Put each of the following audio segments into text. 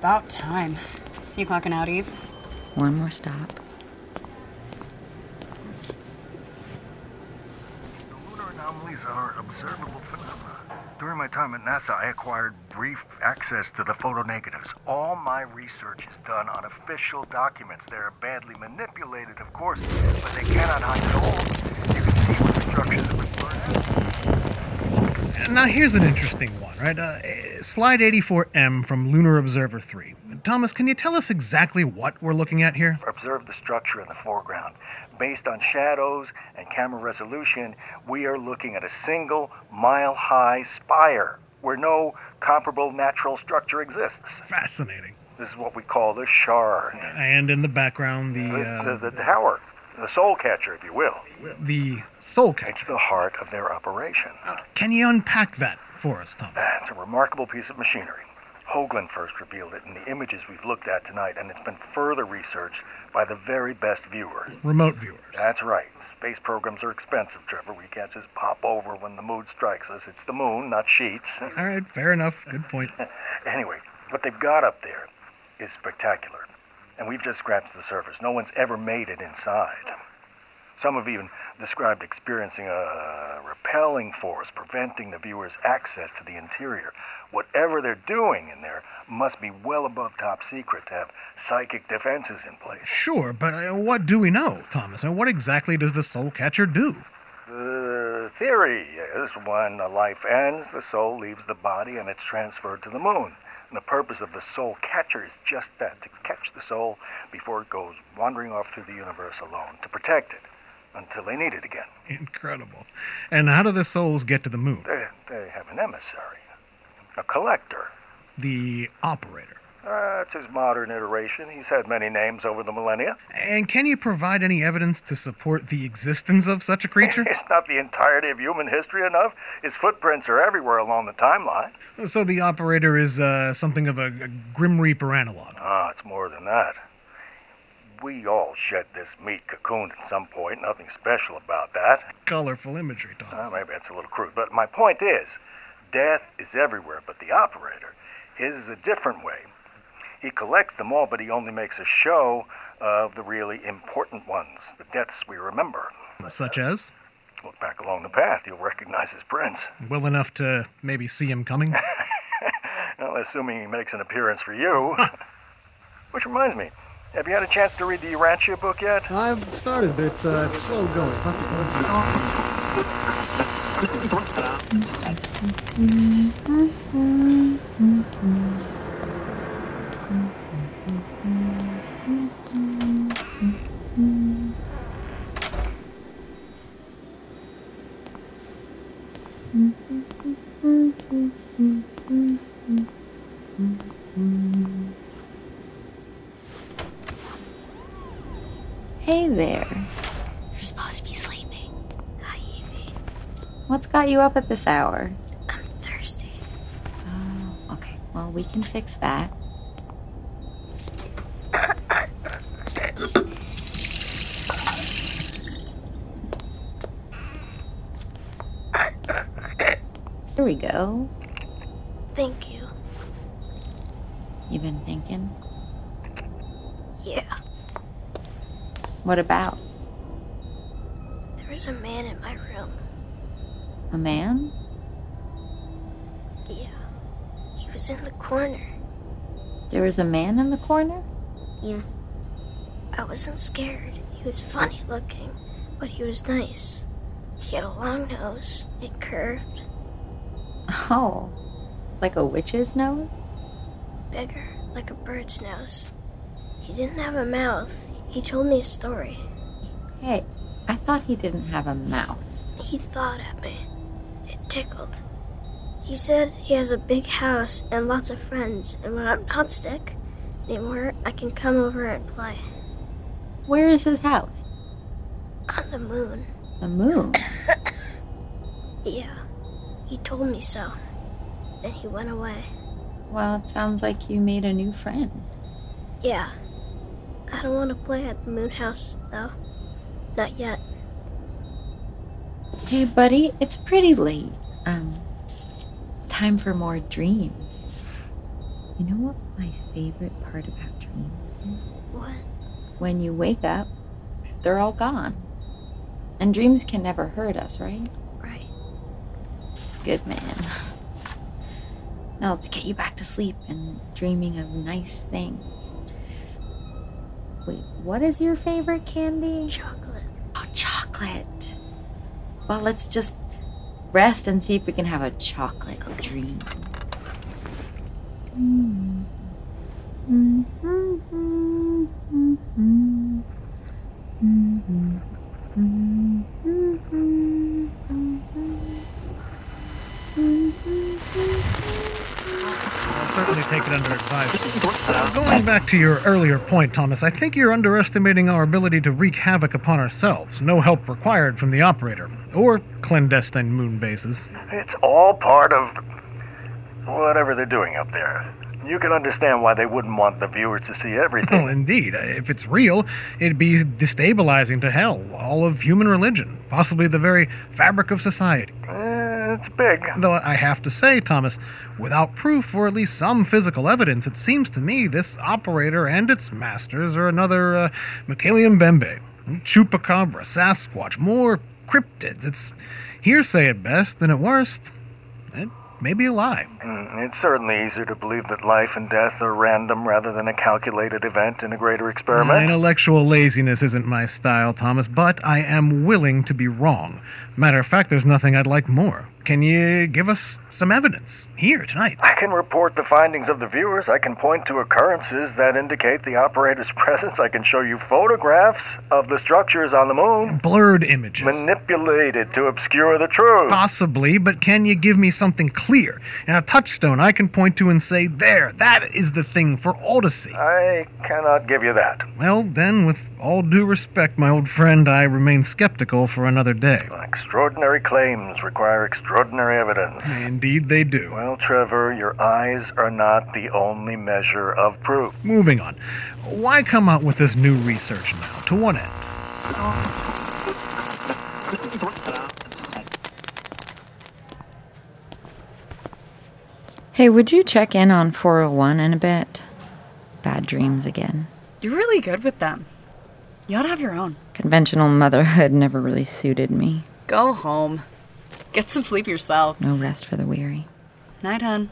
About time. You clocking out, Eve? One more stop. The Lunar anomalies are observable phenomena. During my time at NASA, I acquired brief access to the photo negatives. All my research is done on official documents. They're badly manipulated, of course, but they cannot hide it all. You can see what the structures have been burned. Now, here's an interesting one, right? Uh, slide 84M from Lunar Observer 3. Thomas, can you tell us exactly what we're looking at here? Observe the structure in the foreground. Based on shadows and camera resolution, we are looking at a single mile high spire where no comparable natural structure exists. Fascinating. This is what we call the shard. And in the background, the The, uh, the, the tower, the soul catcher, if you will. the soul It's catcher. the heart of their operation. Can you unpack that for us, Thomas? It's a remarkable piece of machinery. Hoagland first revealed it in the images we've looked at tonight, and it's been further researched by the very best viewers. Remote viewers. That's right. Space programs are expensive, Trevor. We can't just pop over when the mood strikes us. It's the moon, not sheets. All right, fair enough. Good point. anyway, what they've got up there is spectacular. And we've just scratched the surface. No one's ever made it inside. Some have even described experiencing a repelling force preventing the viewer's access to the interior. Whatever they're doing in there must be well above top secret to have psychic defenses in place. Sure, but uh, what do we know, Thomas? And what exactly does the soul catcher do? The theory is when a life ends, the soul leaves the body and it's transferred to the moon. And the purpose of the soul catcher is just that to catch the soul before it goes wandering off through the universe alone, to protect it until they need it again. Incredible. And how do the souls get to the moon? They, they have an emissary, a collector. The operator. That's his modern iteration. He's had many names over the millennia. And can you provide any evidence to support the existence of such a creature? It's not the entirety of human history enough. His footprints are everywhere along the timeline. so the operator is uh, something of a, a Grim Reaper analog. Ah, it's more than that. We all shed this meat cocoon at some point. Nothing special about that. Colorful imagery, Uh, Thomas. maybe that's a little crude. But my point is, death is everywhere, but the operator, his is a different way. He collects them all, but he only makes a show of the really important ones, the deaths we remember. Such as? Look back along the path, you'll recognize his prints. Well enough to maybe see him coming? Well, assuming he makes an appearance for you. Which reminds me, have you had a chance to read the Urantia book yet? I've started, but it's, uh, it's slow going. It's not the got you up at this hour? I'm thirsty. Oh, okay. Well, we can fix that. Here we go. Thank you. You been thinking? Yeah. What about? There was a man in my room. A man? Yeah. He was in the corner. There was a man in the corner? Yeah. I wasn't scared. He was funny looking, but he was nice. He had a long nose. It curved. Oh, like a witch's nose? Bigger, like a bird's nose. He didn't have a mouth. He told me a story. Hey, I thought he didn't have a mouth. He thought at me. Tickled. He said he has a big house and lots of friends, and when I'm not sick anymore, I can come over and play. Where is his house? On the moon. The moon. Yeah. He told me so. Then he went away. Well, it sounds like you made a new friend. Yeah. I don't want to play at the moon house, though. Not yet. Hey, buddy, it's pretty late. Um, time for more dreams. You know what my favorite part about dreams is? What? When you wake up, they're all gone. And dreams can never hurt us, right? Right. Good man. Now let's get you back to sleep and dreaming of nice things. Wait, what is your favorite candy? Chocolate. Oh, chocolate. Well, let's just rest and see if we can have a chocolate dream. I'll certainly take it under advisement. Going back to your earlier point, Thomas, I think you're underestimating our ability to wreak havoc upon ourselves. No help required from the operator, or clandestine moon bases. It's all part of whatever they're doing up there. You can understand why they wouldn't want the viewers to see everything. Well, indeed, if it's real, it'd be destabilizing to hell, all of human religion, possibly the very fabric of society. It's big. Though I have to say, Thomas, without proof or at least some physical evidence, it seems to me this operator and its masters are another uh, Mokele-mbembe, Chupacabra, Sasquatch, more cryptids. It's hearsay at best, and at worst, it may be a lie. Mm, It's certainly easier to believe that life and death are random rather than a calculated event in a greater experiment. Intellectual laziness isn't my style, Thomas, but I am willing to be wrong. Matter of fact, there's nothing I'd like more. Can you give us some evidence here tonight? I can report the findings of the viewers. I can point to occurrences that indicate the operator's presence. I can show you photographs of the structures on the moon, Blurred images. manipulated to obscure the truth. Possibly, but can you give me something clear and a touchstone I can point to and say, there, that is the thing for all to see? I cannot give you that. Well, then, with all due respect, my old friend, I remain skeptical for another day. Extraordinary claims require extraordinary evidence. Indeed, they do. Well, Trevor, your eyes are not the only measure of proof. Moving on. Why come out with this new research now? To what end? Hey, would you check in on 401 in a bit? Bad dreams again. You're really good with them. You ought to have your own. Conventional motherhood never really suited me. Go home. Get some sleep yourself. No rest for the weary. Night, hun.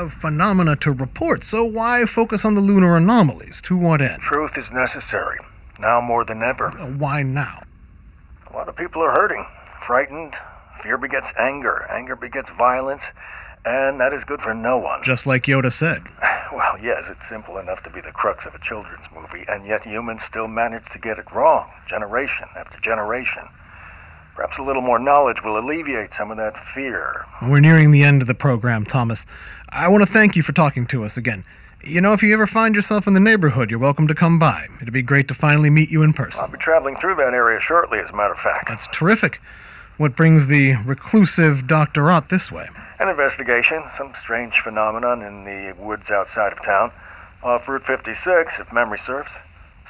Of phenomena to report, so why focus on the lunar anomalies? To what end? Truth is necessary, now more than ever. Uh, why now? A lot of people are hurting, frightened. Fear begets anger, anger begets violence, and that is good for no one. Just like Yoda said. Well, yes, it's simple enough to be the crux of a children's movie, and yet humans still manage to get it wrong, generation after generation. Perhaps a little more knowledge will alleviate some of that fear. We're nearing the end of the program, Thomas. I want to thank you for talking to us again. You know, if you ever find yourself in the neighborhood, you're welcome to come by. It'd be great to finally meet you in person. I'll be traveling through that area shortly, as a matter of fact. That's terrific. What brings the reclusive Dr. Ott this way? An investigation, some strange phenomenon in the woods outside of town. Off Route 56, if memory serves.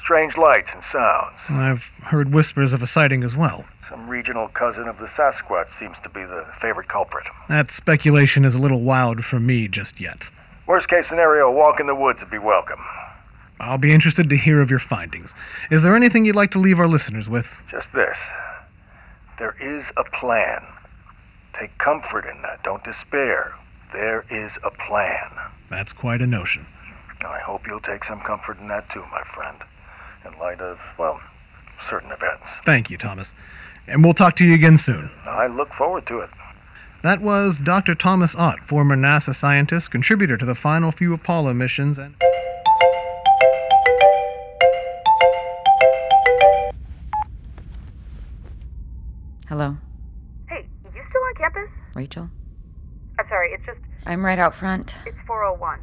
Strange lights and sounds. I've heard whispers of a sighting as well. Some regional cousin of the Sasquatch seems to be the favorite culprit. That speculation is a little wild for me just yet. Worst case scenario, a walk in the woods would be welcome. I'll be interested to hear of your findings. Is there anything you'd like to leave our listeners with? Just this. There is a plan. Take comfort in that. Don't despair. There is a plan. That's quite a notion. I hope you'll take some comfort in that too, my friend in light of, well, certain events. Thank you, Thomas. And we'll talk to you again soon. I look forward to it. That was Dr. Thomas Ott, former NASA scientist, contributor to the final few Apollo missions, and. Hello. Hey, you still on campus? Rachel? I'm sorry, it's just. I'm right out front. It's 401.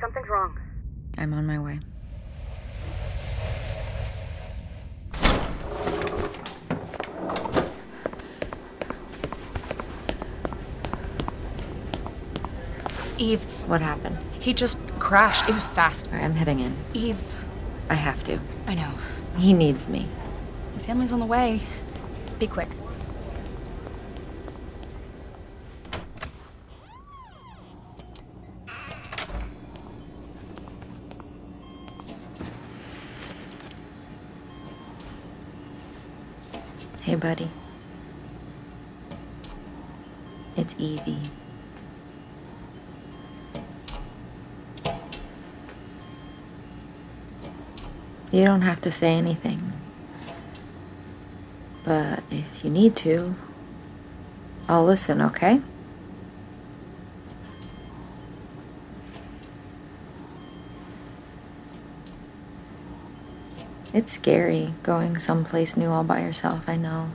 Something's wrong. I'm on my way. Eve, What happened? he just crashed. It was fast. Right, I'm heading in. Eve, I have to. I know. He needs me. The family's on the way. Be quick. Hey, buddy. It's Evie. You don't have to say anything. But if you need to, I'll listen, okay? It's scary going someplace new all by yourself, I know.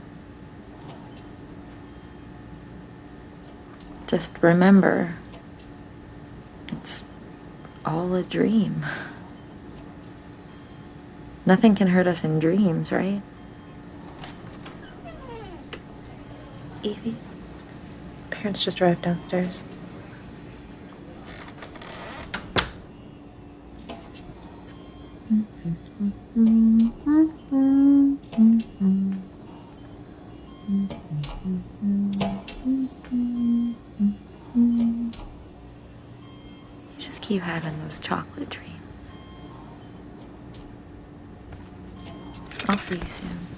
Just remember, it's all a dream. Nothing can hurt us in dreams, right? Evie, parents just arrived downstairs. You just keep having those chocolate dreams. I'll see you soon.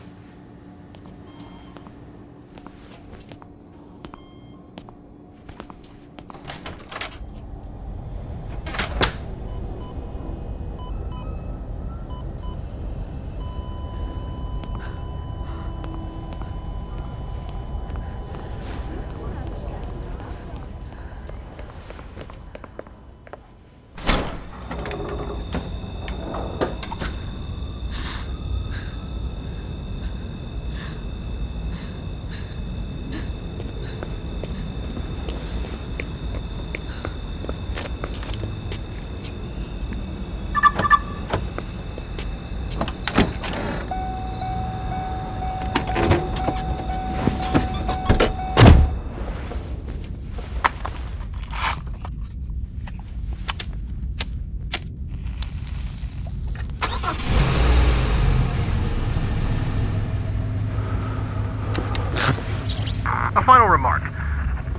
A final remark.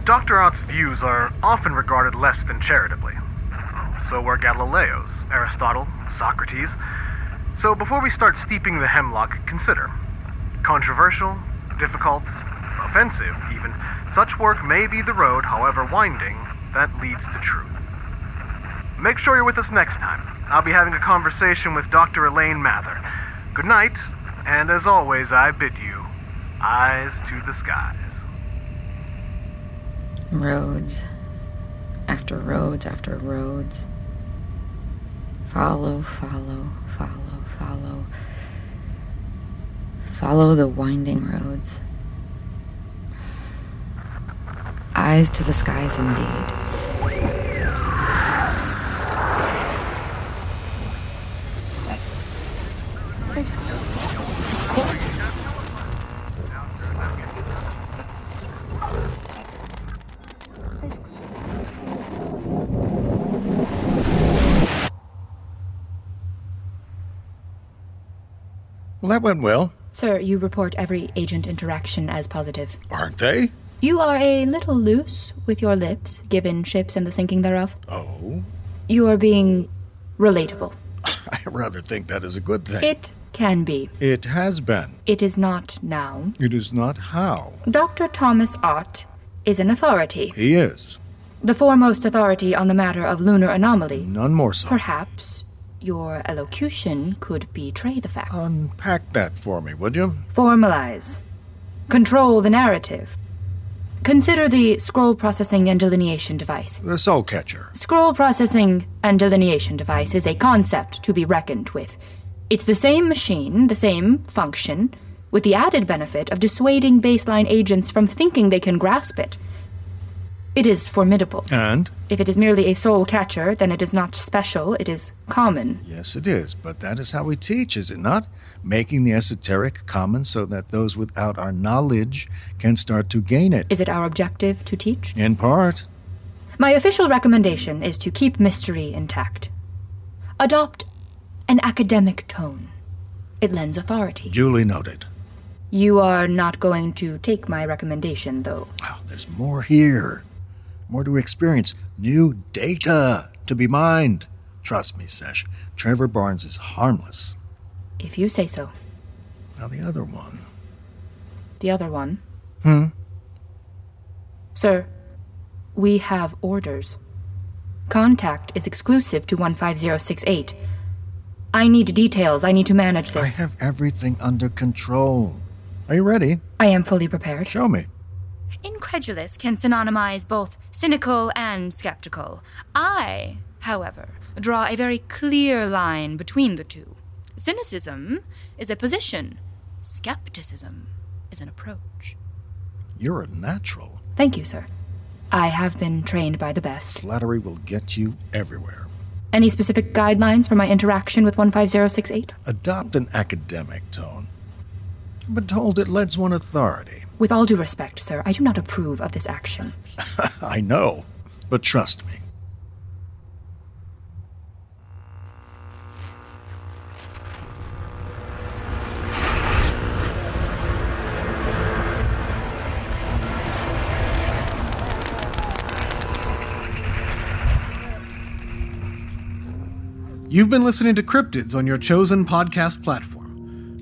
Dr. Ott's views are often regarded less than charitably. So were Galileo's, Aristotle, Socrates. So before we start steeping the hemlock, consider. Controversial, difficult, offensive, even, such work may be the road, however winding, that leads to truth. Make sure you're with us next time. I'll be having a conversation with Dr. Elaine Mather. Good night, and as always, I bid you eyes to the skies. Roads after roads after roads. Follow, follow, follow, follow. Follow the winding roads. Eyes to the skies indeed. Well, that went well, Sir, you report every agent interaction as positive. aren't they? You are a little loose with your lips, given ships and the sinking thereof. Oh, You are being relatable. I rather think that is a good thing. It can be. It has been. It is not now. It is not how. Dr. Thomas Ott is an authority, He is. the foremost authority on the matter of lunar anomaly. None more so. Perhaps your elocution could betray the fact. Unpack that for me, would you? Formalize. Control the narrative. Consider the scroll processing and delineation device. The soul catcher. Scroll processing and delineation device is a concept to be reckoned with. It's the same machine, the same function, with the added benefit of dissuading baseline agents from thinking they can grasp it. It is formidable. And? If it is merely a soul catcher, then it is not special, it is common. Yes, it is, but that is how we teach, is it not? Making the esoteric common so that those without our knowledge can start to gain it. Is it our objective to teach? In part. My official recommendation is to keep mystery intact. Adopt an academic tone. It lends authority. Duly noted. You are not going to take my recommendation, though. Oh, there's more here. More to experience. New data to be mined. Trust me, Sesh. Trevor Barnes is harmless. If you say so. Now, the other one. The other one? Hmm? Sir, we have orders. Contact is exclusive to 15068. I need details. I need to manage this. I have everything under control. Are you ready? I am fully prepared. Show me. Incredulous can synonymize both cynical and skeptical. I, however, draw a very clear line between the two. Cynicism is a position, skepticism is an approach. You're a natural. Thank you, sir. I have been trained by the best. Flattery will get you everywhere. Any specific guidelines for my interaction with 15068? Adopt an academic tone. I've been told it lends one authority. With all due respect, sir, I do not approve of this action. I know, but trust me. You've been listening to Cryptids on your chosen podcast platform.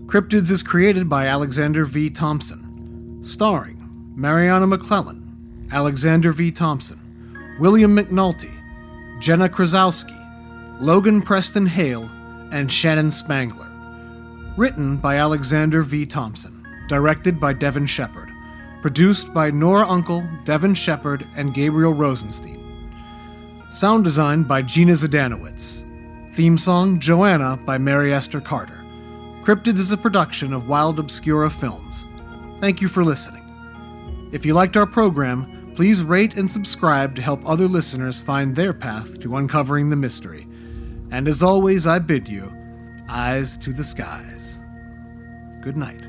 Cryptids is created by Alexander V. Thompson, starring Marianna McClellan, Alexander V. Thompson, William McNulty, Jenna Krasowski, Logan Preston Hale, and Shannon Spangler. Written by Alexander V. Thompson, directed by Devin Shepherd, produced by Nora Unkel, Devin Shepherd, and Gabriel Rosenstein. Sound designed by Gina Zdanowicz. Theme song Joanna by Mary Esther Carter. Cryptids is a production of Wild Obscura Films. Thank you for listening. If you liked our program, please rate and subscribe to help other listeners find their path to uncovering the mystery. And as always, I bid you, eyes to the skies. Good night.